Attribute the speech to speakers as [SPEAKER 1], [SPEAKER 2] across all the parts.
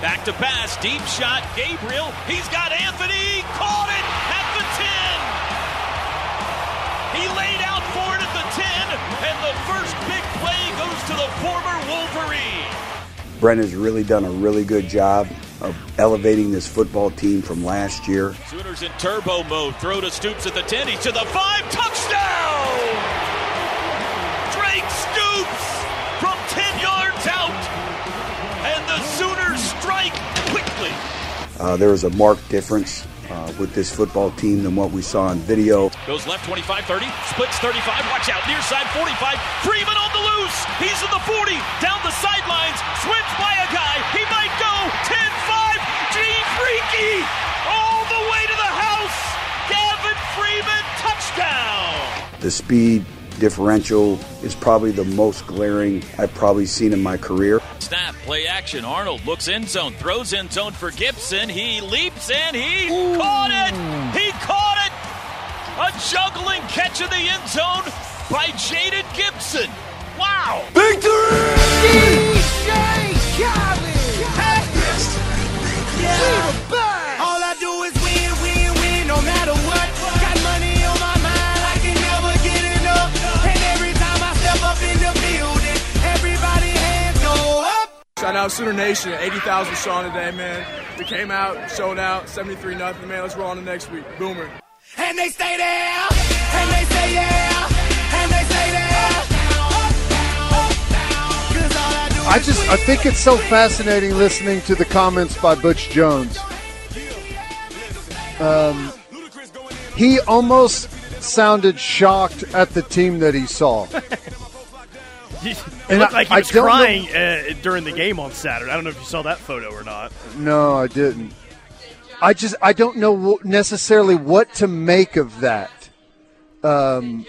[SPEAKER 1] Back to pass, deep shot, Gabriel. He's got Anthony. Caught it at the 10. He laid out for it at the 10, and the first big play goes to the former Wolverine.
[SPEAKER 2] Brent has really done a really good job of elevating this football team from last year.
[SPEAKER 1] Sooners in turbo mode. Throw to Stoops at the 10. He's to the 5. Touchdown!
[SPEAKER 2] Uh, there was a marked difference uh, with this football team than what we saw on video.
[SPEAKER 1] Goes left 25 30, splits 35. Watch out, near side 45. Freeman on the loose. He's in the 40, down the sidelines. Swims by a guy. He might go 10 5. Gene Freaky all the way to the house. Gavin Freeman, touchdown.
[SPEAKER 2] The speed differential is probably the most glaring I've probably seen in my career.
[SPEAKER 1] Snap, play action. Arnold looks in zone, throws in zone for Gibson. He leaps and he
[SPEAKER 3] Ooh.
[SPEAKER 1] caught it. He caught it. A juggling catch in the end zone by Jaden Gibson. Wow.
[SPEAKER 3] Victory! Up.
[SPEAKER 4] Out Sooner Nation, 80,000 strong today, man. We came out, showed out, 73 nothing, man. Let's roll on the next week. Boomer.
[SPEAKER 3] And they stay there, and they stay there, and they stay there. Cause all I do
[SPEAKER 5] I just I think it's so fascinating listening to the comments by Butch Jones. Um, he almost sounded shocked at the team that he saw. And
[SPEAKER 6] looked
[SPEAKER 5] I-
[SPEAKER 6] like he was crying uh, during the game on Saturday. I don't know if you saw that photo or not.
[SPEAKER 5] No, I didn't. I just I don't know necessarily what to make of that. Um,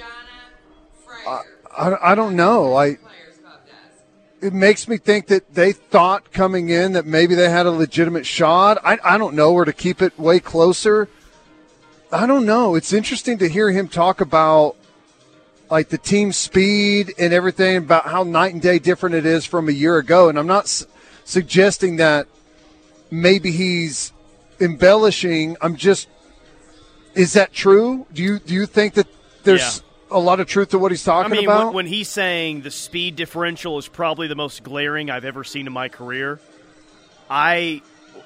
[SPEAKER 5] I, I, I don't know. I it makes me think that they thought coming in that maybe they had a legitimate shot. I I don't know, or to keep it way closer. I don't know. It's interesting to hear him talk about like the team speed and everything about how night and day different it is from a year ago. And I'm not s- suggesting that maybe he's embellishing. I'm just is that true? Do you do you think that there's a lot of truth to what he's
[SPEAKER 6] I
[SPEAKER 5] talking
[SPEAKER 6] mean,
[SPEAKER 5] about?
[SPEAKER 6] when, when he's saying the speed differential is probably the most glaring I've ever seen in my career, I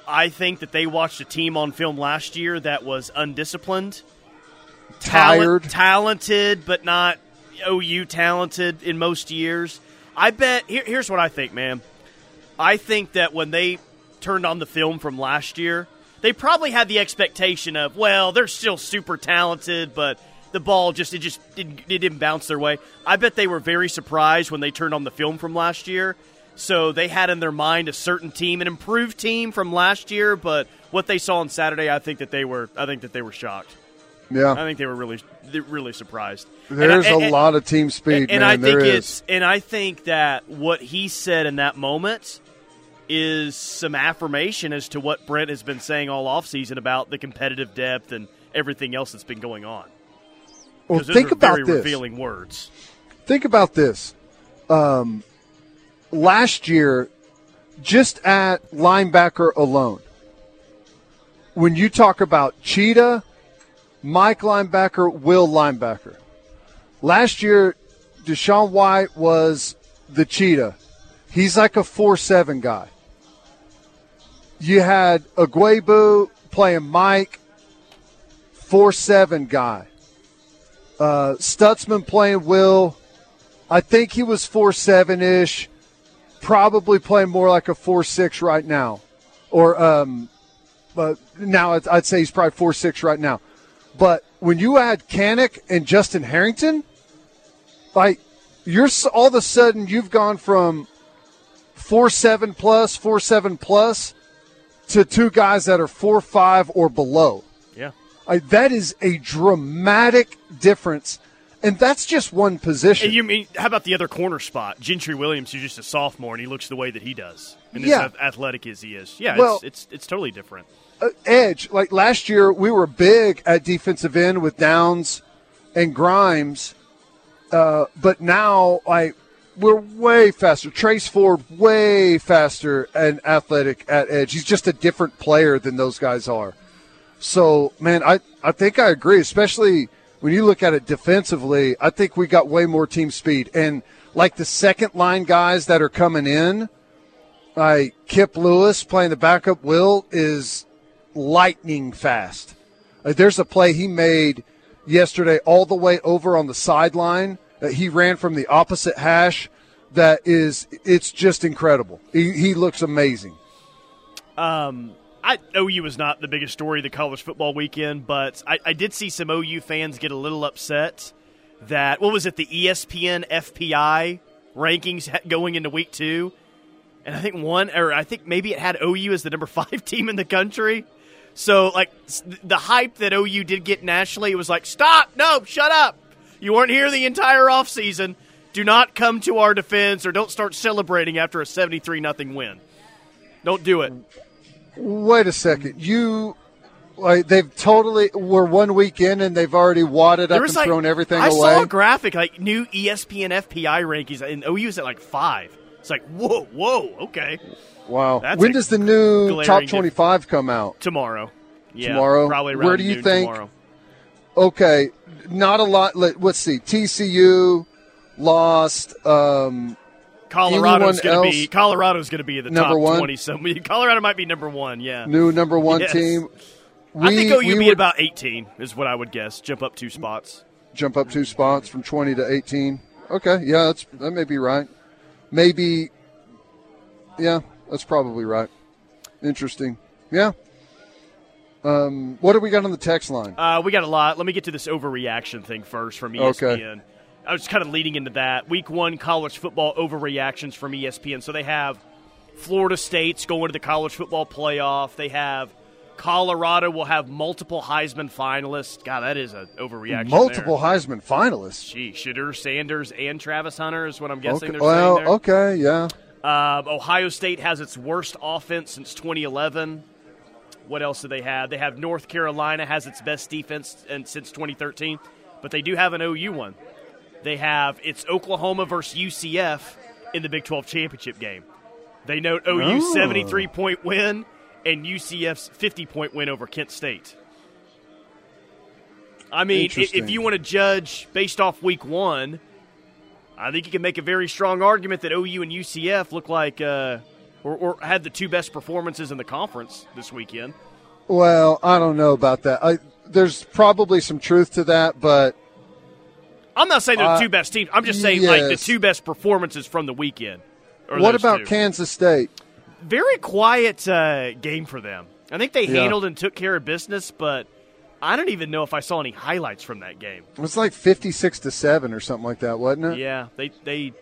[SPEAKER 6] I think that they watched a team on film last year that was undisciplined, talent-
[SPEAKER 5] Tired.
[SPEAKER 6] talented, but not OU talented in most years. I bet. Here, here's what I think, man. I think that when they turned on the film from last year, they probably had the expectation of, well, they're still super talented, but the ball just it just didn't, it didn't bounce their way. I bet they were very surprised when they turned on the film from last year. So they had in their mind a certain team, an improved team from last year, but what they saw on Saturday, I think that they were I think that they were shocked. I think they were really really surprised. And
[SPEAKER 5] there's
[SPEAKER 6] I-
[SPEAKER 5] a
[SPEAKER 6] and-
[SPEAKER 5] lot of team speed,
[SPEAKER 6] and
[SPEAKER 5] man.
[SPEAKER 6] I think it's and I think that what he said in that moment is some affirmation as to what Brent has been saying all offseason about the competitive depth and everything else that's been going on.
[SPEAKER 5] Well, think about
[SPEAKER 6] very
[SPEAKER 5] this.
[SPEAKER 6] revealing words.
[SPEAKER 5] think about this. Um, last year, just at linebacker alone, when you talk about Cheetah, Mike linebacker, Will linebacker, last year, DaShaun White was the Cheetah. He's like a 4 7 guy. You had Ugwoegbu playing Mike, 4 7 guy. Uh, Stutsman playing Will. I think he was four seven ish, probably playing more like a four six right now, or um, but now I'd, say he's probably four six right now. But when you add Kanak and Justin Harrington, like you're all of a sudden you've gone from four seven plus, four seven plus, to two guys that are four five or below.
[SPEAKER 6] Yeah.
[SPEAKER 5] I, that is a dramatic difference, and that's just one position.
[SPEAKER 6] And you mean how about the other corner spot? Gentry Williams, who's just a sophomore and he looks the way that he does. And
[SPEAKER 5] Yeah.
[SPEAKER 6] as athletic as he is. Yeah,
[SPEAKER 5] Well-
[SPEAKER 6] it's, it's it's totally different.
[SPEAKER 5] Uh, edge. Like last year, we were big at defensive end with Downs and Grimes, uh, but now like we're way faster. Trace Ford way faster and athletic at edge. He's just a different player than those guys are. So, man, I, I think I agree, especially when you look at it defensively. I think we got way more team speed. And like the second line guys that are coming in, like Kip Lewis playing the backup, Will is lightning fast. Like there's a play he made yesterday all the way over on the sideline that he ran from the opposite hash. That is, it's just incredible. He, he looks amazing.
[SPEAKER 6] Um, I OU was not the biggest story of the college football weekend, but I, I did see some OU fans get a little upset that what was it the ESPN FPI rankings going into week two, and I think one or I think maybe it had OU as the number five team in the country. So like the hype that OU did get nationally, it was like stop, no, shut up. You weren't here the entire offseason. Do not come to our defense or don't start celebrating after a seventy three nothing win. Don't do it.
[SPEAKER 5] Wait a second. You, like, they've totally, we're one week in and they've already wadded up and thrown everything
[SPEAKER 6] I
[SPEAKER 5] away.
[SPEAKER 6] saw a graphic like new ESPN FPI rankings, and OU's at like five. It's like whoa, whoa, okay.
[SPEAKER 5] wow.
[SPEAKER 6] That's
[SPEAKER 5] when does the new top
[SPEAKER 6] diff-
[SPEAKER 5] 25 come out?
[SPEAKER 6] Tomorrow, yeah,
[SPEAKER 5] Tomorrow?
[SPEAKER 6] Probably around
[SPEAKER 5] Where do you think-
[SPEAKER 6] Tomorrow.
[SPEAKER 5] Okay. Not a lot. Let, let's see. TCU lost. Um,
[SPEAKER 6] Colorado's going to be? Colorado's going to be the
[SPEAKER 5] Number
[SPEAKER 6] top
[SPEAKER 5] one?
[SPEAKER 6] twenty. So Colorado might be number one. Yeah,
[SPEAKER 5] new number one
[SPEAKER 6] Yes.
[SPEAKER 5] team.
[SPEAKER 6] I think OU
[SPEAKER 5] we
[SPEAKER 6] be
[SPEAKER 5] would
[SPEAKER 6] about eighteen is what I would guess. Jump up two spots.
[SPEAKER 5] jump up two spots from 20 to 18. Okay. Yeah, that's, that may be right. Maybe. Yeah, that's probably right. Interesting. Yeah. Um, what do we got on the text line?
[SPEAKER 6] Uh, we got a lot. Let me get to this overreaction thing first from E
[SPEAKER 5] Okay.
[SPEAKER 6] ESPN. I was kind of leading into that. Week one college football overreactions from ESPN. So they have Florida State's going to the college football playoff. They have Colorado will have multiple Heisman finalists. God, that is an overreaction.
[SPEAKER 5] Multiple
[SPEAKER 6] There.
[SPEAKER 5] Heisman finalists.
[SPEAKER 6] Gee, Shedeur Sanders and Travis Hunter is what I'm guessing
[SPEAKER 5] Okay.
[SPEAKER 6] they're
[SPEAKER 5] Well,
[SPEAKER 6] saying there.
[SPEAKER 5] okay, yeah.
[SPEAKER 6] Um, Ohio State has its worst offense since 2011. What else do they have? They have North Carolina has its best defense and since 2013, but they do have an OU one. They have it's Oklahoma versus UCF in the Big 12 championship game. They note
[SPEAKER 5] Oh.
[SPEAKER 6] 73 point win and UCF's 50 point win over Kent State. I mean, if you want to judge based off week one, I think you can make a very strong argument that OU and UCF look like uh, or, or had the two best performances in the conference this weekend.
[SPEAKER 5] Well, I don't know about that. I, there's probably some truth to that, but
[SPEAKER 6] I'm not saying they're the
[SPEAKER 5] Uh,
[SPEAKER 6] two best teams. I'm just saying like the two best performances from the weekend.
[SPEAKER 5] what about
[SPEAKER 6] two.
[SPEAKER 5] Kansas State?
[SPEAKER 6] Very quiet uh, game for them. I think they
[SPEAKER 5] Yeah.
[SPEAKER 6] handled and took care of business, but I don't even know if I saw any highlights from that game.
[SPEAKER 5] It was like 56 to 7 or something like that, wasn't it?
[SPEAKER 6] Yeah, they they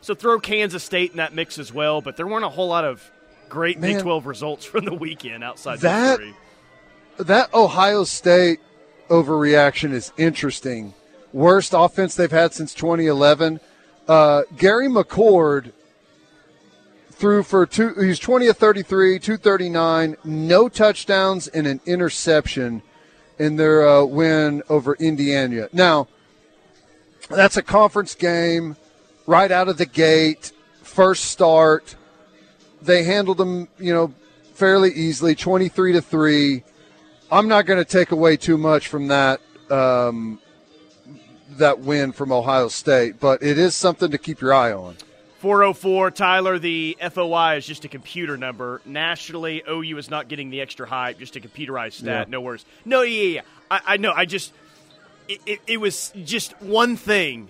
[SPEAKER 6] so throw Kansas State in that mix as well, but there weren't a whole lot of great Big Twelve results from the weekend outside
[SPEAKER 5] That-
[SPEAKER 6] three.
[SPEAKER 5] That Ohio State overreaction is interesting. Worst offense they've had since 2011. Uh, Kyle McCord threw for two. He's 20 of 33, 239, no touchdowns and an interception in their uh, win over Indiana. Now, that's a conference game right out of the gate, first start. They handled them, you know, fairly easily, 23 to 3. I'm not going to take away too much from that um, that win from Ohio State, but it is something to keep your eye on.
[SPEAKER 6] 404, Tyler, the FOI is just a computer number. Nationally, OU is not getting the extra hype, just a computerized stat,
[SPEAKER 5] Yeah.
[SPEAKER 6] no worries. No, yeah, yeah. I, I know, I just, it, it, it was just one thing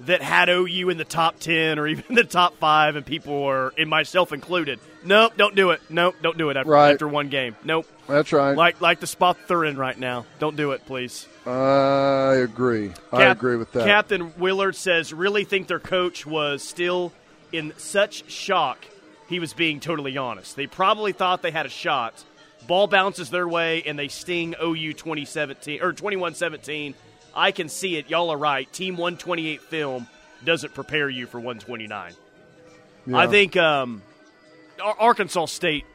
[SPEAKER 6] that had OU in the top 10 or even the top 5, and people were, and myself included, nope, don't do it. Nope, don't do it after,
[SPEAKER 5] Right.
[SPEAKER 6] after one game. Nope.
[SPEAKER 5] That's right.
[SPEAKER 6] Like, like the spot they're in right now. Don't do it, please.
[SPEAKER 5] I agree. I agree with that.
[SPEAKER 6] Captain Willard says, really think their coach was still in such shock he was being totally honest. They probably thought they had a shot. Ball bounces their way and they sting OU 2017 or 21-17. I can see it. Y'all are right. Team 128 film doesn't prepare you for 129. I think um, Arkansas State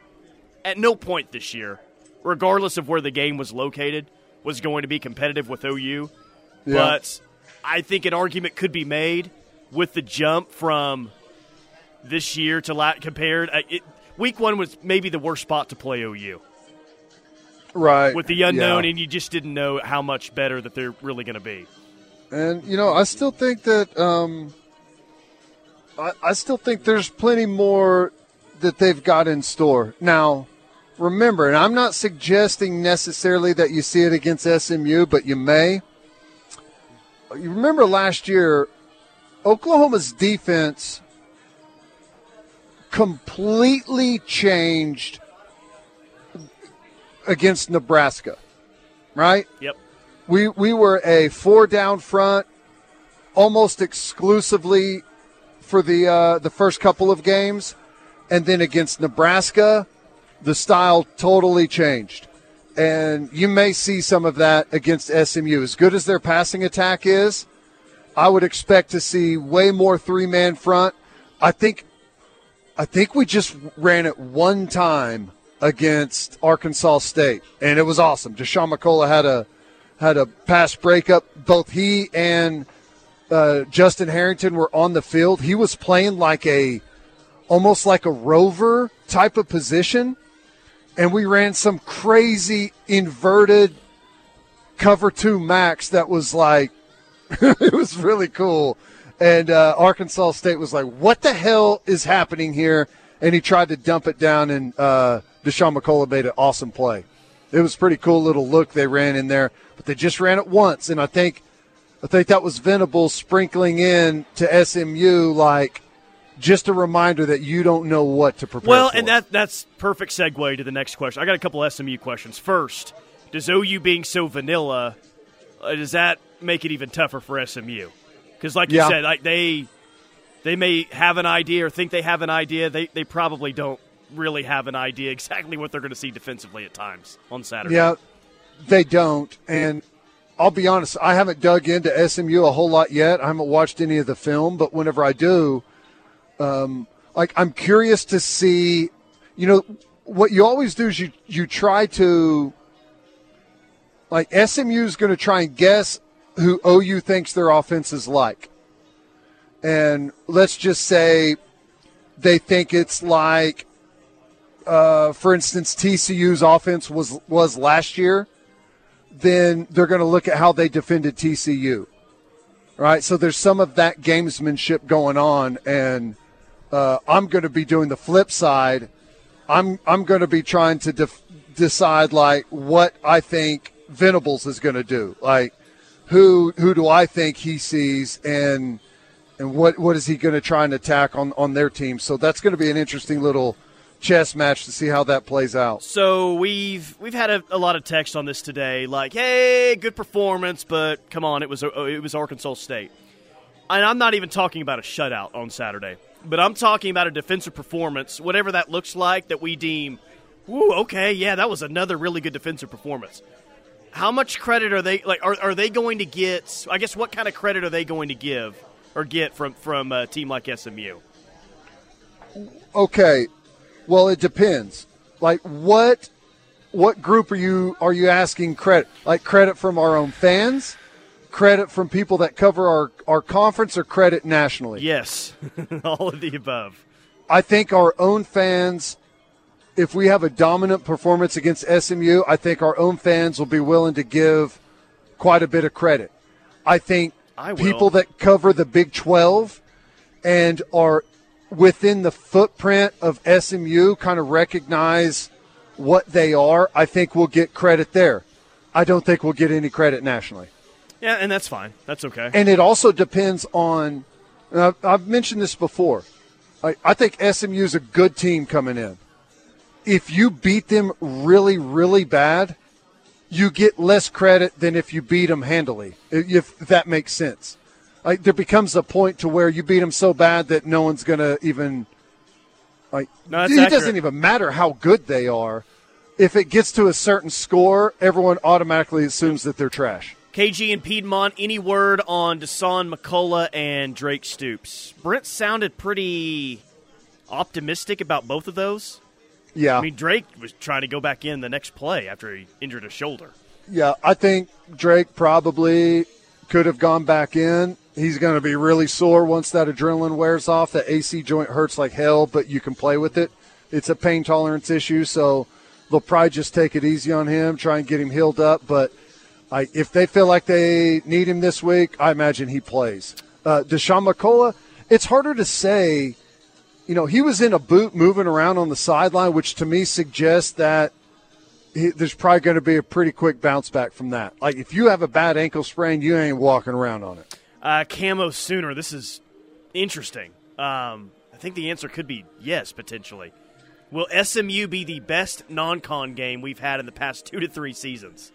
[SPEAKER 6] at no point this year, regardless of where the game was located, was going to be competitive with OU.
[SPEAKER 5] Yeah.
[SPEAKER 6] But I think an argument could be made with the jump from this year to la- compared. Uh, it, week one was maybe the worst spot to play OU
[SPEAKER 5] Right.
[SPEAKER 6] with the unknown,
[SPEAKER 5] Yeah.
[SPEAKER 6] and you just didn't know how much better that they're really going to be.
[SPEAKER 5] And you know, I still think that um, I, I still think there's plenty more that they've got in store. Now, remember, and I'm not suggesting necessarily that you see it against SMU, but you may. You remember last year, Oklahoma's defense completely changed against Nebraska, right?
[SPEAKER 6] Yep.
[SPEAKER 5] we we were a four down front almost exclusively for the uh, the first couple of games, and then against Nebraska, the style totally changed, and you may see some of that against SMU. As good as their passing attack is, I would expect to see way more three man front. I think I think we just ran it one time against Arkansas State, and it was awesome. Dasan McCullough had a had a pass breakup. Both he and uh, Justin Harrington were on the field. He was playing like a almost like a rover type of position, and we ran some crazy inverted cover two max that was like it was really cool. And uh, Arkansas State was like, "What the hell is happening here?" And he tried to dump it down, and uh, Dasan McCullough made an awesome play. It was a pretty cool little look they ran in there, but they just ran it once, and I think, I think that was Venable sprinkling in to SMU like just a reminder that you don't know what to prepare.
[SPEAKER 6] Well,
[SPEAKER 5] for.
[SPEAKER 6] and that that's perfect segue to the next question. I got a couple SMU questions. First, does OU being so vanilla uh, does that make it even tougher for SMU? Because, like you
[SPEAKER 5] Yeah.
[SPEAKER 6] said, like they they may have an idea or think they have an idea. They they probably don't really have an idea exactly what they're going to see defensively at times on Saturday.
[SPEAKER 5] Yeah, they don't. And I'll be honest, I haven't dug into SMU a whole lot yet. I haven't watched any of the film, but whenever I do, um, like I'm curious to see. You know, what you always do is you you try to like SMU is going to try and guess who OU thinks their offense is like, and let's just say they think it's like uh, for instance, TCU's offense was was last year, then they're going to look at how they defended TCU. Right, so there's some of that gamesmanship going on, and uh, I'm going to be doing the flip side. I'm I'm going to be trying to def- decide like what I think Venables is going to do. Like who who do I think he sees, and and what what is he going to try and attack on on their team? So that's going to be an interesting little chess match to see how that plays out.
[SPEAKER 6] So we've we've had a, a lot of text on this today, like, "Hey, good performance, but come on, it was uh, it was Arkansas State." And I'm not even talking about a shutout on Saturday, but I'm talking about a defensive performance, whatever that looks like, that we deem, "Woo, okay, yeah, that was another really good defensive performance." How much credit are they like? Are, are they going to get? I guess what kind of credit are they going to give or get from from a team like SMU?
[SPEAKER 5] Okay, well it depends. Like what what group are you are you asking credit? Like credit from our own fans, credit from people that cover our our conference, or credit nationally?
[SPEAKER 6] Yes, all of the above.
[SPEAKER 5] I think our own fans, if we have a dominant performance against SMU, I think our own fans will be willing to give quite a bit of credit. I think
[SPEAKER 6] I
[SPEAKER 5] people that cover the Big 12 and are within the footprint of SMU kind of recognize what they are. I think we'll get credit there. I don't think we'll get any credit nationally.
[SPEAKER 6] Yeah, and that's fine. That's okay.
[SPEAKER 5] And it also depends on. I've, I've mentioned this before. I, I think SMU is a good team coming in. If you beat them really, really bad, you get less credit than if you beat them handily. If that makes sense, like there becomes a point to where you beat them so bad that no one's gonna even like.
[SPEAKER 6] No,
[SPEAKER 5] it
[SPEAKER 6] accurate.
[SPEAKER 5] doesn't even matter how good they are. If it gets to a certain score, everyone automatically assumes that they're trash.
[SPEAKER 6] KG and Piedmont, any word on Dasan McCullough and Drake Stoops? Brent sounded pretty optimistic about both of those.
[SPEAKER 5] Yeah,
[SPEAKER 6] I mean, Drake was trying to go back in the next play after he injured his shoulder.
[SPEAKER 5] Yeah, I think Drake probably could have gone back in. he's going to be really sore once that adrenaline wears off. The AC joint hurts like hell, but you can play with it. It's a pain tolerance issue, so they'll probably just take it easy on him, try and get him healed up. But I, if they feel like they need him this week, I imagine he plays. Uh, Dasan McCullough, it's harder to say. You know, he was in a boot moving around on the sideline, which to me suggests that he, there's probably going to be a pretty quick bounce back from that. Like if you have a bad ankle sprain, you ain't walking around on it.
[SPEAKER 6] Uh, camo sooner. This is interesting. Um, I think the answer could be yes, potentially. Will SMU be the best non-con game we've had in the past two to three seasons?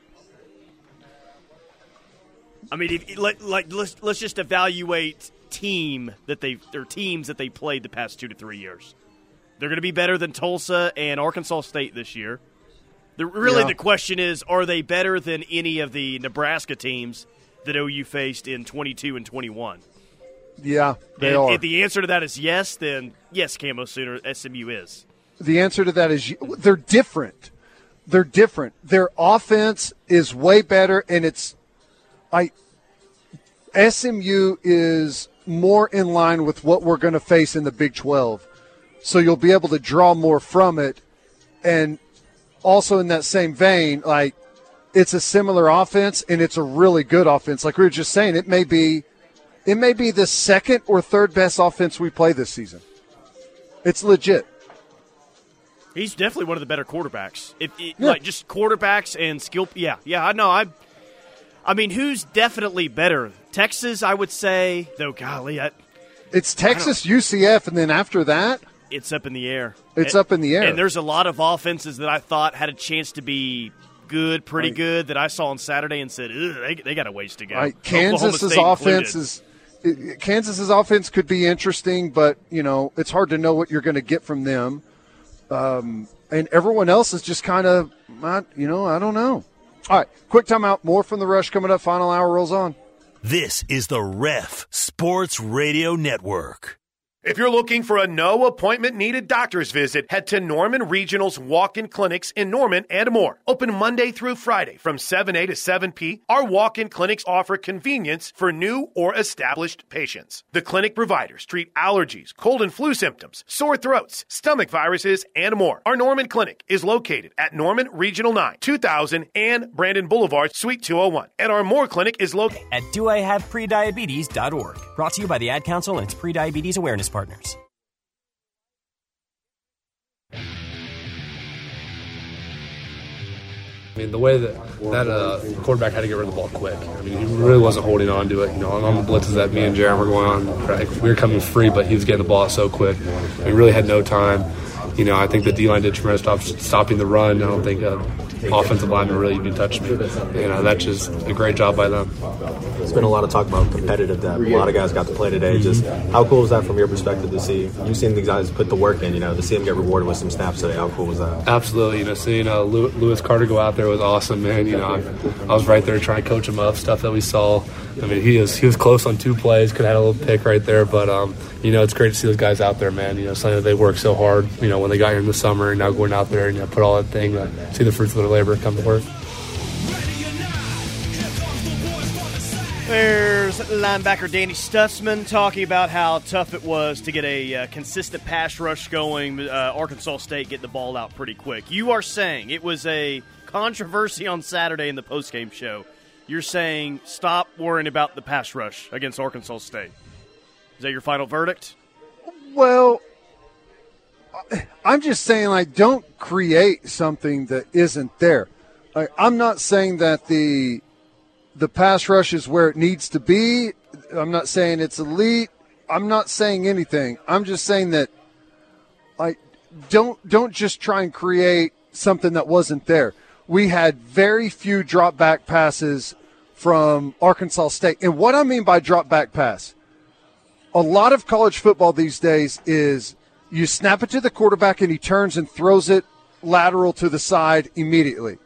[SPEAKER 6] I mean, if, like let's let's just evaluate team that they or teams that they played the past two to three years. They're going to be better than Tulsa and Arkansas State this year. The, really,
[SPEAKER 5] Yeah.
[SPEAKER 6] the question is, are they better than any of the Nebraska teams that OU faced in 22 and 21?
[SPEAKER 5] Yeah, they
[SPEAKER 6] and
[SPEAKER 5] are.
[SPEAKER 6] if the answer to that is yes, then yes, Camo Sooner SMU is.
[SPEAKER 5] the answer to that is they're different. They're different. Their offense is way better, and it's I. SMU is more in line with what we're going to face in the Big 12. So you'll be able to draw more from it. And also in that same vein, like it's a similar offense and it's a really good offense. Like we were just saying, it may be it may be the second or third best offense we play this season. It's legit.
[SPEAKER 6] He's definitely one of the better quarterbacks. If it,
[SPEAKER 5] Yeah.
[SPEAKER 6] like just quarterbacks and skill, yeah, yeah, I know. I, I mean, who's definitely better? Texas, I would say. Though, golly, I,
[SPEAKER 5] It's Texas, UCF, and then after that,
[SPEAKER 6] it's up in the air.
[SPEAKER 5] It's
[SPEAKER 6] And-
[SPEAKER 5] up in the air.
[SPEAKER 6] And there's a lot of offenses that I thought had a chance to be good, pretty
[SPEAKER 5] Right.
[SPEAKER 6] good, that I saw on Saturday and said, they, they got a ways to go.
[SPEAKER 5] right, Kansas's offense is Kansas's offense could be interesting, but you know it's hard to know what you're going to get from them. Um, and everyone else is just kind of, not, you know, I don't know. All right, quick timeout. More from the rush coming up. Final hour rolls on.
[SPEAKER 7] This is the Ref Sports Radio Network.
[SPEAKER 8] If you're looking for a no appointment needed doctor's visit, head to Norman Regional's walk in clinics in Norman and Moore. Open Monday through Friday from 7A to 7P. Our walk in clinics offer convenience for new or established patients. The clinic providers treat allergies, cold and flu symptoms, sore throats, stomach viruses, and more. Our Norman Clinic is located at Norman Regional 9, 2000 and Brandon Boulevard, Suite 201. And our Moore Clinic is located
[SPEAKER 9] at doihaveprediabetes.org. Brought to you by the Ad Council and its prediabetes awareness partners.
[SPEAKER 10] I mean, the way that that uh, quarterback had to get rid of the ball quick. I mean, he really wasn't holding on to it. You know, on the blitzes that me and Jaren were going on, like, we were coming free, but he was getting the ball so quick. We really had no time. You know, I think the D line did tremendous job stopping the run. I don't think uh, offensive lineman really even touched me. You know, that's just a great job by them.
[SPEAKER 11] It's been a lot of talk about competitive depth. A lot of guys got to play today. Just how cool was that from your perspective to see? You've seen these guys put the work in. You know, to see them get rewarded with some snaps today. How cool was that?
[SPEAKER 10] Absolutely, you know, seeing uh, Lewis Carter go out there was awesome, man. You know, I, I was right there trying to coach him up. Stuff that we saw. I mean, he was he was close on two plays. Could have had a little pick right there, but um, you know, it's great to see those guys out there, man. You know, something that they worked so hard. You know, when they got here in the summer, and now going out there and you know, put all that thing, uh, see the fruits of their labor come to work.
[SPEAKER 6] There's linebacker Danny Stutsman talking about how tough it was to get a uh, consistent pass rush going. Uh, Arkansas State getting the ball out pretty quick. You are saying it was a controversy on Saturday in the postgame show. You're saying stop worrying about the pass rush against Arkansas State. Is that your final verdict?
[SPEAKER 5] Well, I'm just saying, like, don't create something that isn't there. Like, I'm not saying that the the pass rush is where it needs to be. I'm not saying it's elite. I'm not saying anything. I'm just saying that, like, don't don't just try and create something that wasn't there. We had very few drop back passes from Arkansas State, and what I mean by drop back pass a lot of college football these days is you snap it to the quarterback and he turns and throws it lateral to the side immediately.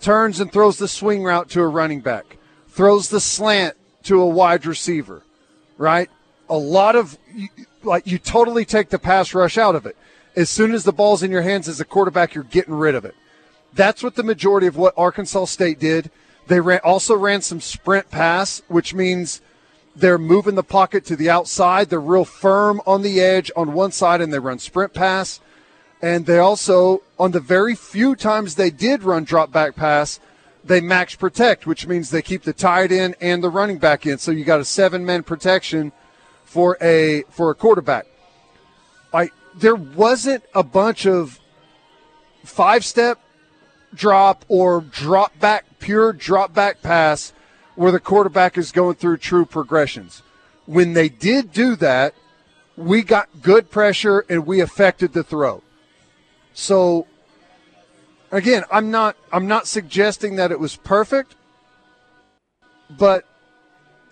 [SPEAKER 5] Turns and throws the swing route to a running back. Throws the slant to a wide receiver. Right? A lot of like you totally take the pass rush out of it. As soon as the ball's in your hands as a quarterback, you're getting rid of it. That's what the majority of what Arkansas State did. They ran, also ran some sprint pass, which means they're moving the pocket to the outside. They're real firm on the edge on one side, and they run sprint pass. And they also, on the very few times they did run drop back pass, they max protect, which means they keep the tight end and the running back in. So you got a seven man protection for a for a quarterback. I there wasn't a bunch of five step drop or drop back pure drop back pass where the quarterback is going through true progressions. When they did do that, we got good pressure and we affected the throw. So again, I'm not I'm not suggesting that it was perfect, but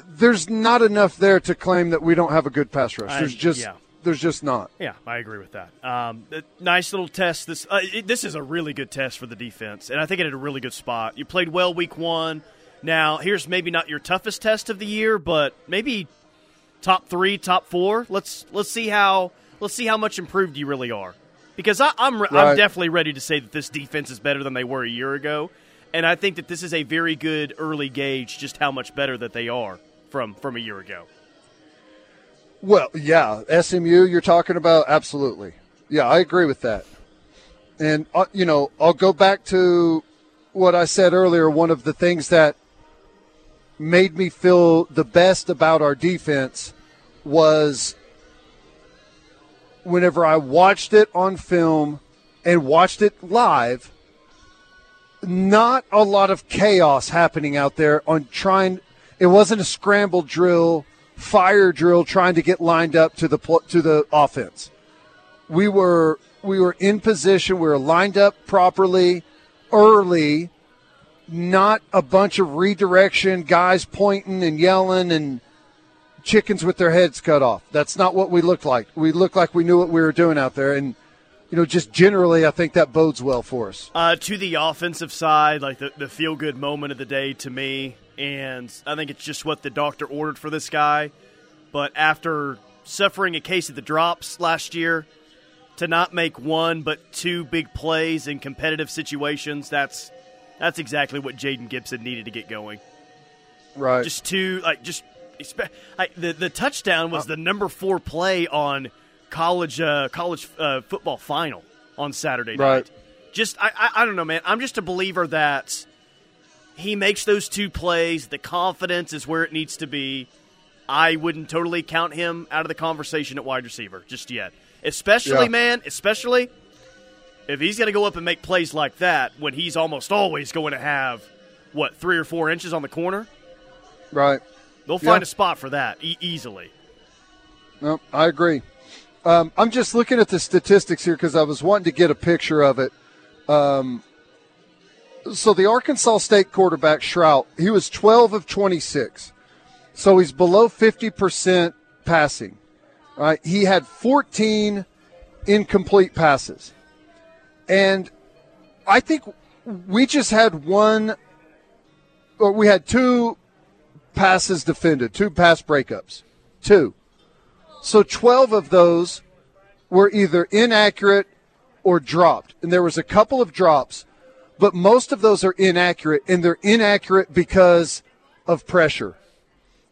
[SPEAKER 5] there's not enough there to claim that we don't have a good pass rush. There's just
[SPEAKER 6] yeah.
[SPEAKER 5] there's just not.
[SPEAKER 6] Yeah, I agree with that. Um, nice little test. This uh, it, this is a really good test for the defense, and I think it had a really good spot. You played well week one. Now here's maybe not your toughest test of the year, but maybe top three, top four. Let's let's see how let's see how much improved you really are, because I, I'm re- I'm definitely ready to say that this defense is better than they were a year ago, and I think that this is a very good early gauge just how much better that they are from from a year ago.
[SPEAKER 5] Well, yeah, SMU you're talking about absolutely. Yeah, I agree with that. And uh, you know, I'll go back to what I said earlier, one of the things that made me feel the best about our defense was whenever I watched it on film and watched it live, not a lot of chaos happening out there on trying. It wasn't a scramble drill, fire drill trying to get lined up to the to the offense. We were we were in position. We were lined up properly, early. Not a bunch of redirection, guys pointing and yelling and chickens with their heads cut off. That's not what we looked like. We looked like we knew what we were doing out there, and you know, just generally, I think that bodes well for us.
[SPEAKER 6] Uh, to the offensive side, like the, the feel good moment of the day to me, and I think it's just what the doctor ordered for this guy. But after suffering a case of the drops last year, to not make one but two big plays in competitive situations, that's that's exactly what Jaden Gibson needed to get going.
[SPEAKER 5] Right.
[SPEAKER 6] Just two, like just like the the touchdown was the number four play on college uh, college uh, football final on Saturday night.
[SPEAKER 5] Right.
[SPEAKER 6] Just I, I I don't know, man. I'm just a believer that he makes those two plays. The confidence is where it needs to be. I wouldn't totally count him out of the conversation at wide receiver just yet. Especially,
[SPEAKER 5] Yeah.
[SPEAKER 6] man, especially if he's going to go up and make plays like that when he's almost always going to have what three or four inches on the corner.
[SPEAKER 5] Right.
[SPEAKER 6] They'll find
[SPEAKER 5] Yeah.
[SPEAKER 6] a spot for that e- easily.
[SPEAKER 5] No, I agree. Um, I'm just looking at the statistics here because I was wanting to get a picture of it. Um, so the Arkansas State quarterback Shrout, he was 12 of 26, so he's below 50 percent passing. Right, he had 14 incomplete passes, and I think we just had one, or we had two passes defended, two pass breakups, two. So 12 of those were either inaccurate or dropped. And there was a couple of drops, but most of those are inaccurate and they're inaccurate because of pressure.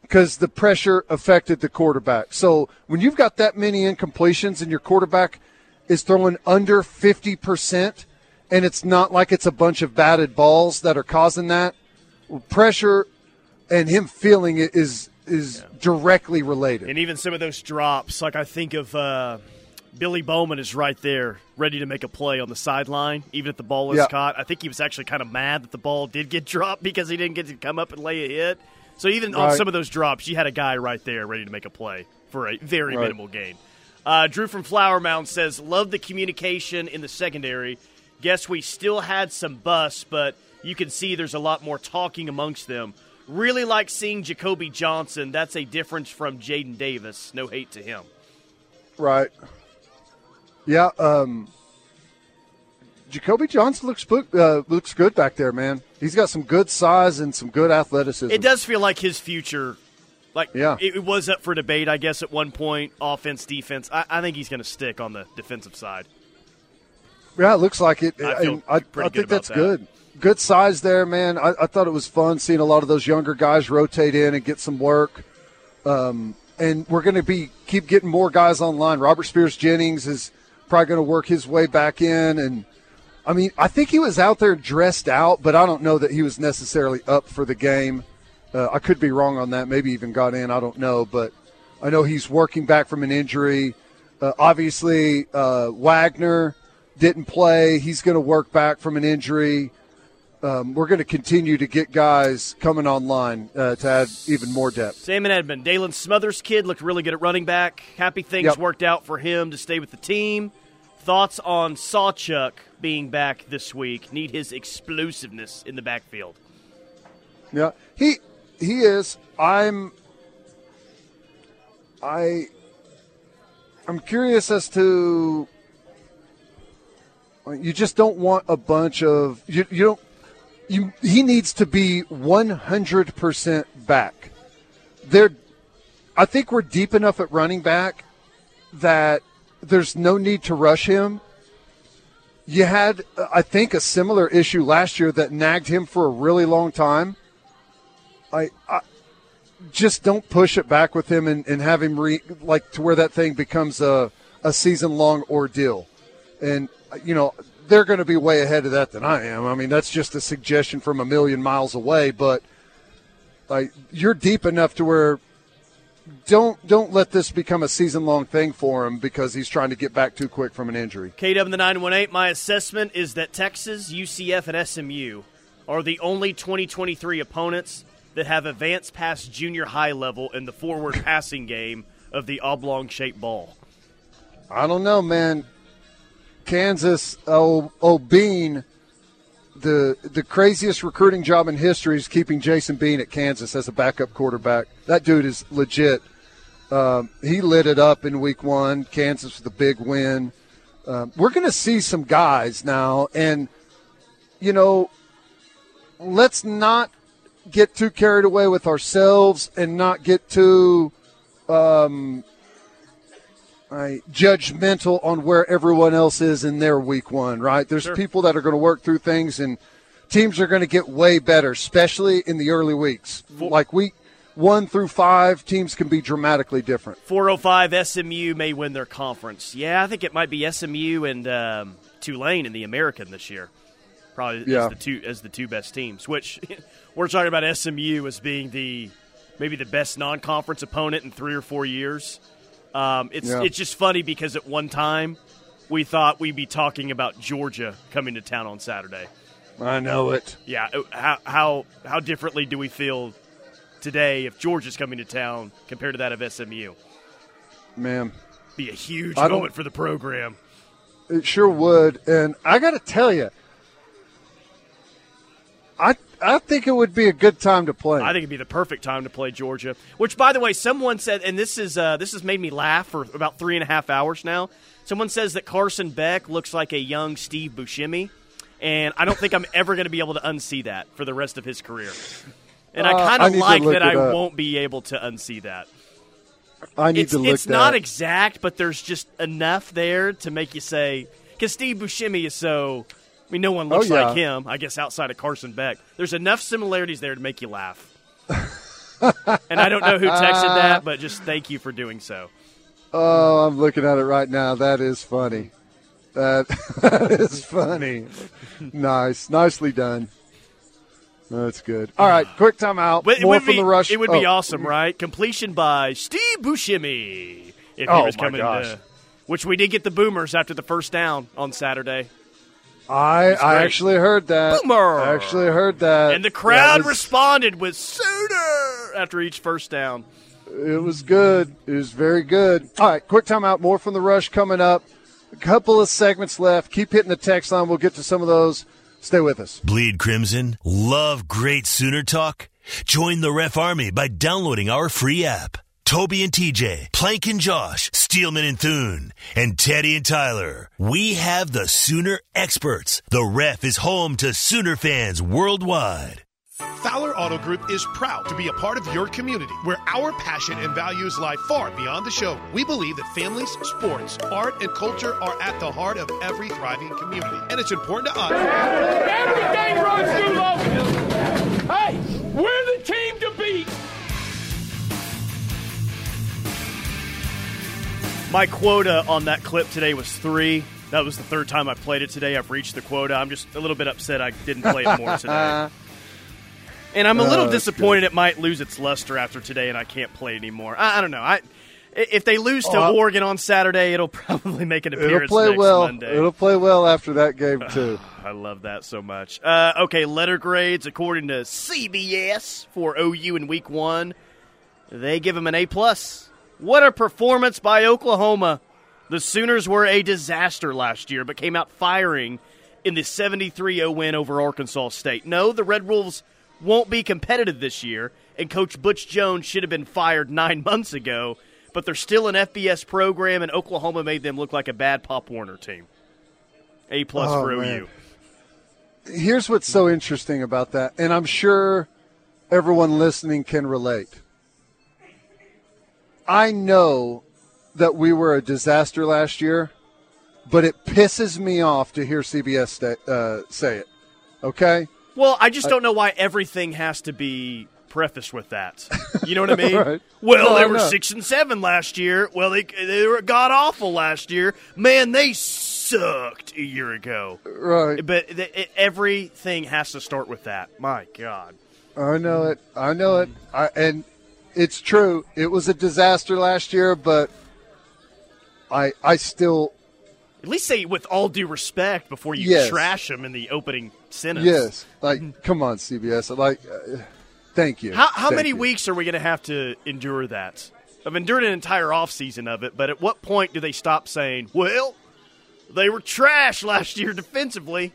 [SPEAKER 5] Because the pressure affected the quarterback. So when you've got that many incompletions and your quarterback is throwing under 50%, and it's not like it's a bunch of batted balls that are causing that, pressure and him feeling it is is directly related.
[SPEAKER 6] And even some of those drops, like I think of uh, Billy Bowman is right there, ready to make a play on the sideline, even if the ball is
[SPEAKER 5] Yeah.
[SPEAKER 6] caught. I think he was actually kind of mad that the ball did get dropped because he didn't get to come up and lay a hit. So even on some of those drops, you had a guy right there ready to make a play for a very
[SPEAKER 5] Right.
[SPEAKER 6] minimal gain. Uh, Drew from Flower Mound says, "Love the communication in the secondary. Guess we still had some busts, but you can see there's a lot more talking amongst them. Really like seeing Jacoby Johnson. That's a difference from Jaden Davis. No hate to him.
[SPEAKER 5] Right. Yeah. Um, Jacoby Johnson looks uh, looks good back there, man. He's got some good size and some good athleticism.
[SPEAKER 6] It does feel like his future, like
[SPEAKER 5] Yeah.
[SPEAKER 6] it, it was up for debate, I guess, at one point. Offense, defense. I, I think he's going to stick on the defensive side.
[SPEAKER 5] Yeah, it looks like it.
[SPEAKER 6] I
[SPEAKER 5] I, I think that's
[SPEAKER 6] that.
[SPEAKER 5] good. Good size there, man. I, I thought it was fun seeing a lot of those younger guys rotate in and get some work. Um, and we're going to be keep getting more guys online. Robert Spears Jennings is probably going to work his way back in, and I mean, I think he was out there dressed out, but I don't know that he was necessarily up for the game. Uh, I could be wrong on that. Maybe even got in. I don't know, but I know he's working back from an injury. Uh, obviously, uh, Wagner didn't play. He's going to work back from an injury. Um, we're going to continue to get guys coming online uh, to add even more depth.
[SPEAKER 6] Sam and Edmond. Daylan Smothers' kid looked really good at running back. Happy things
[SPEAKER 5] Yep.
[SPEAKER 6] worked out for him to stay with the team. Thoughts on Sawchuk being back this week? Need his explosiveness in the backfield.
[SPEAKER 5] Yeah, he he is. I'm. I. I'm curious as to. You just don't want a bunch of you. You don't. You he needs to be 100 percent back. There, I think we're deep enough at running back that there's no need to rush him. You had, I think, a similar issue last year that nagged him for a really long time. I, I just don't push it back with him and, and have him re, like to where that thing becomes a, a season long ordeal. And, you know, they're going to be way ahead of that than I am. I mean, that's just a suggestion from a million miles away, but like you're deep enough to where don't don't let this become a season long thing for him because he's trying to get back too quick from an injury.
[SPEAKER 6] KW the 918, my assessment is that Texas, UCF, and SMU are the only 2023 opponents that have advanced past junior high level in the forward passing game of the oblong shaped ball.
[SPEAKER 5] I don't know, man. Kansas, oh, oh, Bean, the the craziest recruiting job in history is keeping Jason Bean at Kansas as a backup quarterback. That dude is legit. Um, he lit it up in Week One. Kansas with a big win. Um, we're going to see some guys now, and you know, let's not get too carried away with ourselves and not get too um, right, judgmental on where everyone else is in their week one, right? There's
[SPEAKER 6] Sure.
[SPEAKER 5] people that are going to work through things, and teams are going to get way better, especially in the early weeks. Like week one through five, teams can be dramatically different.
[SPEAKER 6] 405 SMU may win their conference. Yeah, I think it might be SMU and um, Tulane in the American this year. Probably
[SPEAKER 5] Yeah.
[SPEAKER 6] as the two as the two best teams. Which we're talking about SMU as being the maybe the best non-conference opponent in three or four years. Um, it's
[SPEAKER 5] Yeah.
[SPEAKER 6] it's just funny because at one time we thought we'd be talking about Georgia coming to town on Saturday.
[SPEAKER 5] I know it.
[SPEAKER 6] Yeah, uh, how how how differently do we feel today if Georgia's coming to town compared to that of SMU?
[SPEAKER 5] Man,
[SPEAKER 6] Be a huge
[SPEAKER 5] I
[SPEAKER 6] moment for the program.
[SPEAKER 5] it sure would. And I got to tell you, I I think it would be a good time to play.
[SPEAKER 6] I think it'd be the perfect time to play Georgia. Which, by the way, someone said, and this is uh, this has made me laugh for about three and a half hours now. Someone says that Carson Beck looks like a young Steve Buscemi, and I don't think I'm ever going to be able to unsee that for the rest of his career. And
[SPEAKER 5] Uh,
[SPEAKER 6] I kind of like that I
[SPEAKER 5] up.
[SPEAKER 6] won't be able to unsee that.
[SPEAKER 5] I need
[SPEAKER 6] it's,
[SPEAKER 5] to look
[SPEAKER 6] it's not exact, but there's just enough there to make you say because Steve Buscemi is so. I mean, no one oh, looks
[SPEAKER 5] Oh, yeah.
[SPEAKER 6] like him. I guess outside of Carson Beck, there's enough similarities there to make you laugh. and I don't know who texted that, but just thank you for doing so.
[SPEAKER 5] Oh, I'm looking at it right now. That is funny. That, that is funny. nice, nicely done. That's good. All right, quick timeout.
[SPEAKER 6] It
[SPEAKER 5] More
[SPEAKER 6] would
[SPEAKER 5] from
[SPEAKER 6] be
[SPEAKER 5] the rush.
[SPEAKER 6] it would be
[SPEAKER 5] oh,
[SPEAKER 6] awesome, right? Completion by Steve Buscemi if he
[SPEAKER 5] Oh,
[SPEAKER 6] was
[SPEAKER 5] my
[SPEAKER 6] coming
[SPEAKER 5] gosh.
[SPEAKER 6] to. Which we did get the Boomers after the first down on Saturday,
[SPEAKER 5] I I actually heard that.
[SPEAKER 6] Boomer!
[SPEAKER 5] I actually heard that.
[SPEAKER 6] and the crowd
[SPEAKER 5] That was-
[SPEAKER 6] responded with "Sooner" after each first down.
[SPEAKER 5] It was good. It was very good. All right, quick timeout. More from the rush coming up. A couple of segments left. Keep hitting the text line. We'll get to some of those. Stay with us.
[SPEAKER 7] Bleed Crimson? Love great Sooner talk? Join the Ref Army by downloading our free app. Toby and TJ, Plank and Josh, Steelman and Thune, and Teddy and Tyler. We have the Sooner experts. The Ref is home to Sooner fans worldwide.
[SPEAKER 8] Fowler Auto Group is proud to be a part of your community where our passion and values lie far beyond the show. We believe that families, sports, art, and culture are at the heart of every thriving community. And it's important to us.
[SPEAKER 3] Everything runs through Logan. Hey, we're the team to beat.
[SPEAKER 6] My quota on that clip today was three. That was the third time I played it today. I've reached the quota. I'm just a little bit upset I didn't play it more today. And I'm a little
[SPEAKER 5] Oh, that's
[SPEAKER 6] disappointed it might lose its luster after today, and I can't play anymore. I, I don't know. I if they lose to
[SPEAKER 5] Oh,
[SPEAKER 6] Oregon on Saturday, it'll probably make an appearance.
[SPEAKER 5] It'll play
[SPEAKER 6] next
[SPEAKER 5] well.
[SPEAKER 6] Monday.
[SPEAKER 5] It'll play well after that game too.
[SPEAKER 6] I love that so much. Uh, okay, letter grades according to CBS for OU in Week One, they give them an A plus. What a performance by Oklahoma! The Sooners were a disaster last year, but came out firing in the 73-0 win over Arkansas State. No, the Red Wolves won't be competitive this year, and Coach Butch Jones should have been fired nine months ago. But they're still an FBS program, and Oklahoma made them look like a bad Pop Warner team. A plus
[SPEAKER 5] Oh,
[SPEAKER 6] for OU.
[SPEAKER 5] man. Here's what's so interesting about that, and I'm sure everyone listening can relate. I know that we were a disaster last year, but it pisses me off to hear CBS sta- uh, say it. Okay?
[SPEAKER 6] Well, I just don't know why everything has to be prefaced with that. You know what I mean?
[SPEAKER 5] Right.
[SPEAKER 6] Well,
[SPEAKER 5] No,
[SPEAKER 6] they were six and seven last year. Well, they they were god awful last year. Man, they sucked a year ago.
[SPEAKER 5] Right.
[SPEAKER 6] But th- it, everything has to start with that. My God.
[SPEAKER 5] I know it. I know it. I, and it's true. It was a disaster last year, but I I still
[SPEAKER 6] At least say with all due respect before you
[SPEAKER 5] Yes.
[SPEAKER 6] trash them in the opening sentence.
[SPEAKER 5] yes. Like, come on, CBS. Like, uh, thank you.
[SPEAKER 6] How, how
[SPEAKER 5] Thank
[SPEAKER 6] many
[SPEAKER 5] you.
[SPEAKER 6] weeks are we going to have to endure that? I've endured an entire off season of it, but at what point do they stop saying, well, they were trash last year defensively?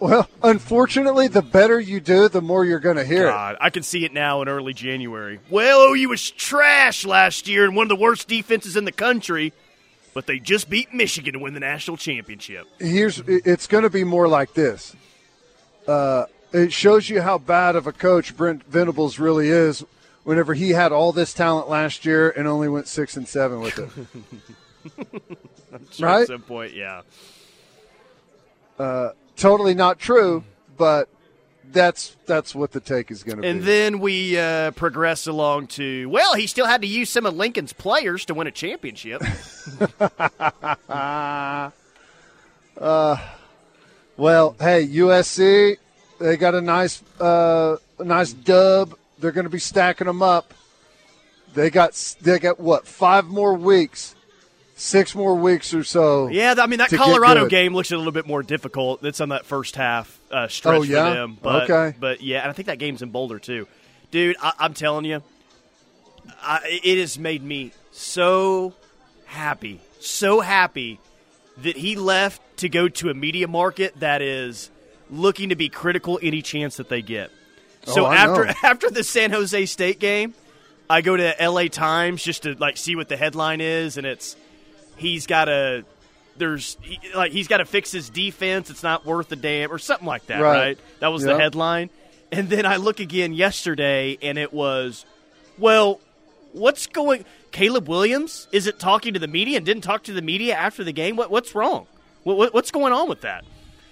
[SPEAKER 5] Well, unfortunately, the better you do, the more you're going to hear
[SPEAKER 6] God, I can see it now in early January. Well, OU was trash last year and one of the worst defenses in the country, but they just beat Michigan to win the national championship.
[SPEAKER 5] Here's it's going to be more like this. Uh, it shows you how bad of a coach Brent Venables really is. Whenever he had all this talent last year and only went six and seven with it,
[SPEAKER 6] Sure,
[SPEAKER 5] Right?
[SPEAKER 6] At some point, yeah.
[SPEAKER 5] uh, totally not true, but that's that's what the take is going to be.
[SPEAKER 6] And then we uh, progress along to, well, he still had to use some of Lincoln's players to win a championship.
[SPEAKER 5] Uh, well, hey, USC, they got a nice, uh, a nice dub. They're going to be stacking them up. They got, they got what? Five more weeks, six more weeks or so.
[SPEAKER 6] Yeah, I mean that Colorado game looks a little bit more difficult. That's on that first half uh, stretch
[SPEAKER 5] Oh, yeah?
[SPEAKER 6] for them. But,
[SPEAKER 5] Okay.
[SPEAKER 6] but yeah, and I think that game's in Boulder too, dude. I, I'm telling you, I, it has made me so happy, so happy that he left to go to a media market that is looking to be critical any chance that they get. So
[SPEAKER 5] Oh,
[SPEAKER 6] after
[SPEAKER 5] know.
[SPEAKER 6] after the San Jose State game, I go to LA Times just to like see what the headline is, and it's he's got to there's he, like he's got to fix his defense. It's not worth a damn or something like that,
[SPEAKER 5] Right.
[SPEAKER 6] right? That was the headline. And then I look again yesterday, and it was, well, what's going? Caleb Williams is it talking to the media and didn't talk to the media after the game? What what's wrong? What, what what's going on with that?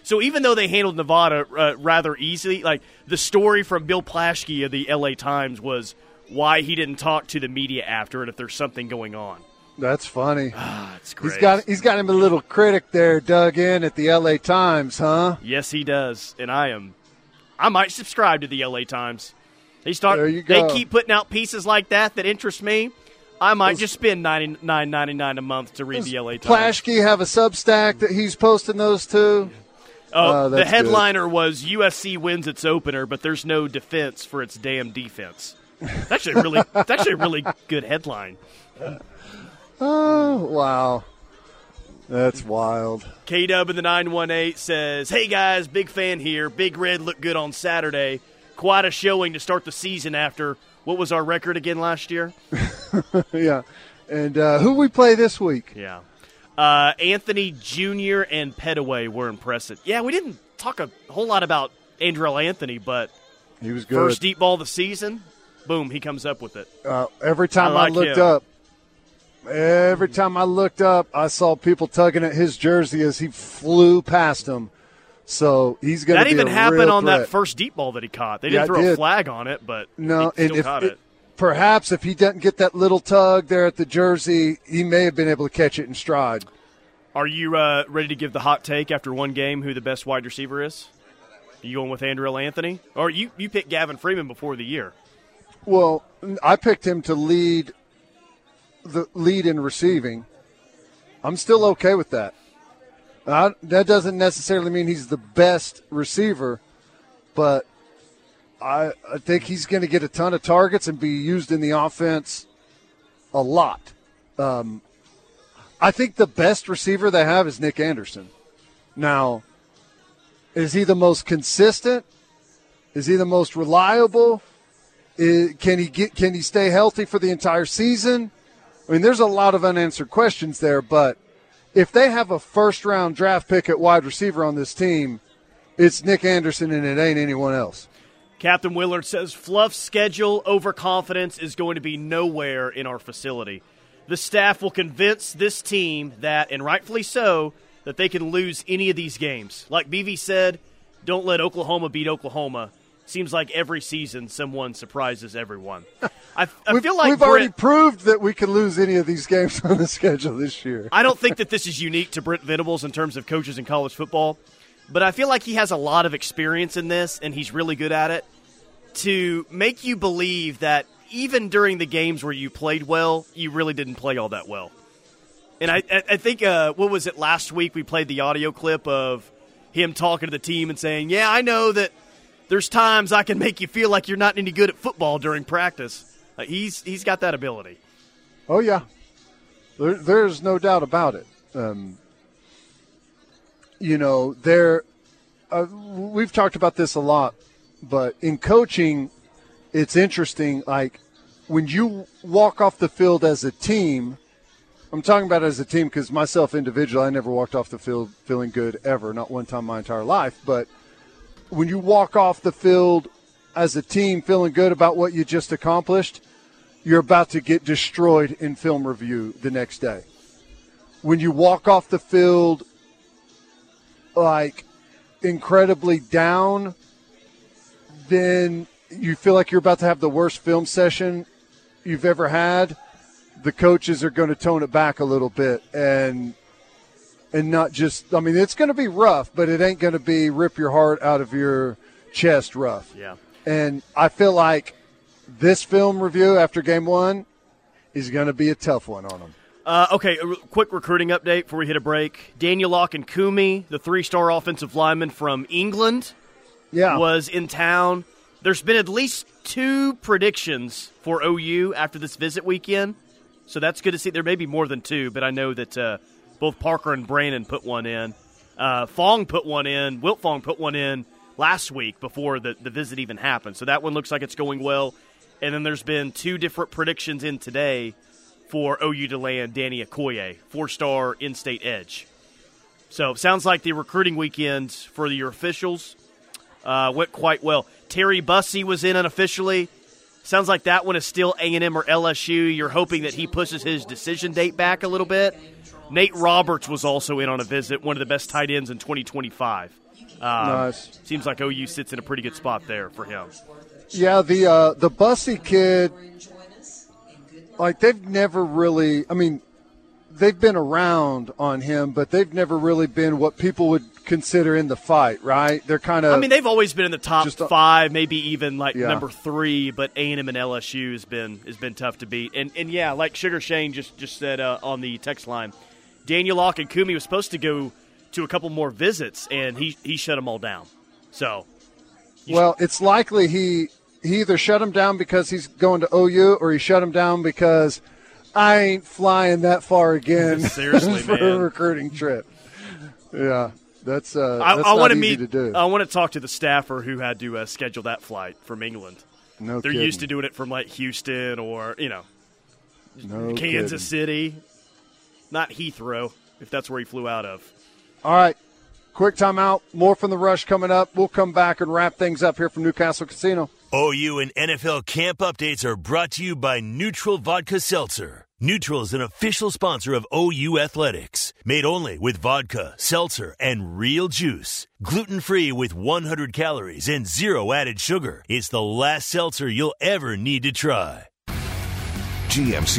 [SPEAKER 6] So even though they handled Nevada uh, rather easily, like the story from Bill Plaschke of the L.A. Times was why he didn't talk to the media after it if there's something going on.
[SPEAKER 5] That's funny.
[SPEAKER 6] Ah, that's
[SPEAKER 5] He's
[SPEAKER 6] great.
[SPEAKER 5] got, he's got him a little critic there dug in at the LA Times, huh?
[SPEAKER 6] Yes, he does, and I am. I might subscribe to the L.A. Times. They start.
[SPEAKER 5] There you
[SPEAKER 6] They keep putting out pieces like that that interest me. I might just spend ninety nine ninety nine a month to read the L.A. Times.
[SPEAKER 5] Plaschke have a Substack that he's posting those to.
[SPEAKER 6] Oh,
[SPEAKER 5] Oh,
[SPEAKER 6] the
[SPEAKER 5] that's good.
[SPEAKER 6] headliner was USC wins its opener, but there's no defense for its damn defense. It's actually a really, it's actually a really good headline.
[SPEAKER 5] Oh, wow. That's wild.
[SPEAKER 6] K Dub in the 918 says, Hey guys, big fan here. Big Red looked good on Saturday. Quite a showing to start the season after what was our record again last year?
[SPEAKER 5] yeah. And uh, who we play this week?
[SPEAKER 6] Yeah. Uh, Anthony Jr. and Pettaway were impressive. Yeah, we didn't talk a whole lot about Andrel Anthony, but
[SPEAKER 5] He was good.
[SPEAKER 6] first deep ball of the season, boom, he comes up with it.
[SPEAKER 5] Uh, every time I,
[SPEAKER 6] I
[SPEAKER 5] looked
[SPEAKER 6] him.
[SPEAKER 5] up, every time I looked up, I saw people tugging at his jersey as he flew past him. So he's going to
[SPEAKER 6] That
[SPEAKER 5] be
[SPEAKER 6] even
[SPEAKER 5] a
[SPEAKER 6] happened on
[SPEAKER 5] threat.
[SPEAKER 6] that first deep ball that he caught. They didn't
[SPEAKER 5] it
[SPEAKER 6] throw a flag on it, but
[SPEAKER 5] No,
[SPEAKER 6] he
[SPEAKER 5] and
[SPEAKER 6] still
[SPEAKER 5] if
[SPEAKER 6] caught
[SPEAKER 5] it-
[SPEAKER 6] it.
[SPEAKER 5] perhaps if he doesn't get that little tug there at the jersey, he may have been able to catch it in stride.
[SPEAKER 6] Are you uh, ready to give the hot take after one game who the best wide receiver is? Are you going with Andrel Anthony? Or you, you picked Gavin Freeman before the year?
[SPEAKER 5] Well, I picked him to lead the lead in receiving. I'm still okay with that. Uh, that doesn't necessarily mean he's the best receiver, but I, I think he's going to get a ton of targets and be used in the offense a lot. Um, I think the best receiver they have is Nic Anderson. Now, is he the most consistent? Is he the most reliable? Is, can he get? Can he stay healthy for the entire season? I mean, there's a lot of unanswered questions there. But if they have a first round draft pick at wide receiver on this team, it's Nic Anderson and it ain't anyone else.
[SPEAKER 6] Captain Willard says Fluff's schedule overconfidence is going to be nowhere in our facility. The staff will convince this team that, and rightfully so, that they can lose any of these games. Like BV said, don't let Oklahoma beat Oklahoma. Seems like every season someone surprises everyone. I, I feel like
[SPEAKER 5] we've already proved that we can lose any of these games on the schedule this year.
[SPEAKER 6] I don't think that this is unique to Brent Venables in terms of coaches in college football, but I feel like he has a lot of experience in this and he's really good at it to make you believe that even during the games where you played well, you really didn't play all that well. And I, I think, uh, what was it last week? We played the audio clip of him talking to the team and saying, Yeah, I know that there's times I can make you feel like you're not any good at football during practice. Uh, he's he's got that ability.
[SPEAKER 5] Oh yeah, there, there's no doubt about it. Um, you know, there. Uh, we've talked about this a lot, but in coaching, it's interesting. Like when you walk off the field as a team. I'm talking about as a team because myself individual, I never walked off the field feeling good ever, not one time my entire life. But when you walk off the field as a team feeling good about what you just accomplished, you're about to get destroyed in film review the next day. When you walk off the field like incredibly down, then you feel like you're about to have the worst film session you've ever had. The coaches are going to tone it back a little bit and and not just I mean it's going to be rough, but it ain't going to be rip your heart out of your chest rough.
[SPEAKER 6] Yeah.
[SPEAKER 5] And I feel like this film review after game 1 is going to be a tough one on them.
[SPEAKER 6] Uh, okay, a quick recruiting update before we hit a break. Daniel Akinkunmi, the three-star offensive lineman from England,
[SPEAKER 5] yeah.
[SPEAKER 6] was in town. There's been at least two predictions for OU after this visit weekend, so that's good to see. There may be more than two, but I know that uh, both Parker and Brandon put one in. Uh, Fong put one in. Wilt Fong put one in last week before the, the visit even happened. So that one looks like it's going well. And then there's been two different predictions in today for OU to land Danny Okoye, four star in state edge. So sounds like the recruiting weekend for your officials uh, went quite well. Terry Bussey was in unofficially. Sounds like that one is still A&M or LSU. You're hoping that he pushes his decision date back a little bit. Nate Roberts was also in on a visit, one of the best tight ends in 2025. Um,
[SPEAKER 5] Nice.
[SPEAKER 6] Seems like OU sits in a pretty good spot there for him.
[SPEAKER 5] Yeah, the uh, the Bussey kid, like they've never really. I mean, they've been around on him, but they've never really been what people would consider in the fight. Right? They're kind of.
[SPEAKER 6] I mean, they've always been in the top
[SPEAKER 5] just
[SPEAKER 6] five, maybe even like
[SPEAKER 5] Yeah.
[SPEAKER 6] number three. But A and M and LSU has been has been tough to beat. And and yeah, like Sugar Shane just just said uh, on the text line, Daniel Akinkunmi was supposed to go to a couple more visits, and he he shut them all down. So
[SPEAKER 5] well, it's likely he he either shut him down because he's going to OU, or he shut him down because I ain't flying that far again.
[SPEAKER 6] Seriously,
[SPEAKER 5] for a recruiting trip. Yeah, that's uh,
[SPEAKER 6] I,
[SPEAKER 5] that's
[SPEAKER 6] I want to meet. I want to talk to the staffer who had to uh, schedule that flight from England.
[SPEAKER 5] no,
[SPEAKER 6] They're
[SPEAKER 5] kidding.
[SPEAKER 6] used to doing it from like Houston or you know
[SPEAKER 5] No
[SPEAKER 6] Kansas
[SPEAKER 5] kidding.
[SPEAKER 6] City, not Heathrow, if that's where he flew out of.
[SPEAKER 5] All right. Quick timeout. More from the rush coming up. We'll come back and wrap things up here from Newcastle Casino.
[SPEAKER 7] OU and NFL camp updates are brought to you by NÜTRL Vodka Seltzer. NÜTRL is an official sponsor of OU Athletics. Made only with vodka, seltzer, and real juice. Gluten free with 100 calories and zero added sugar. It's the last seltzer you'll ever need to try. GMC.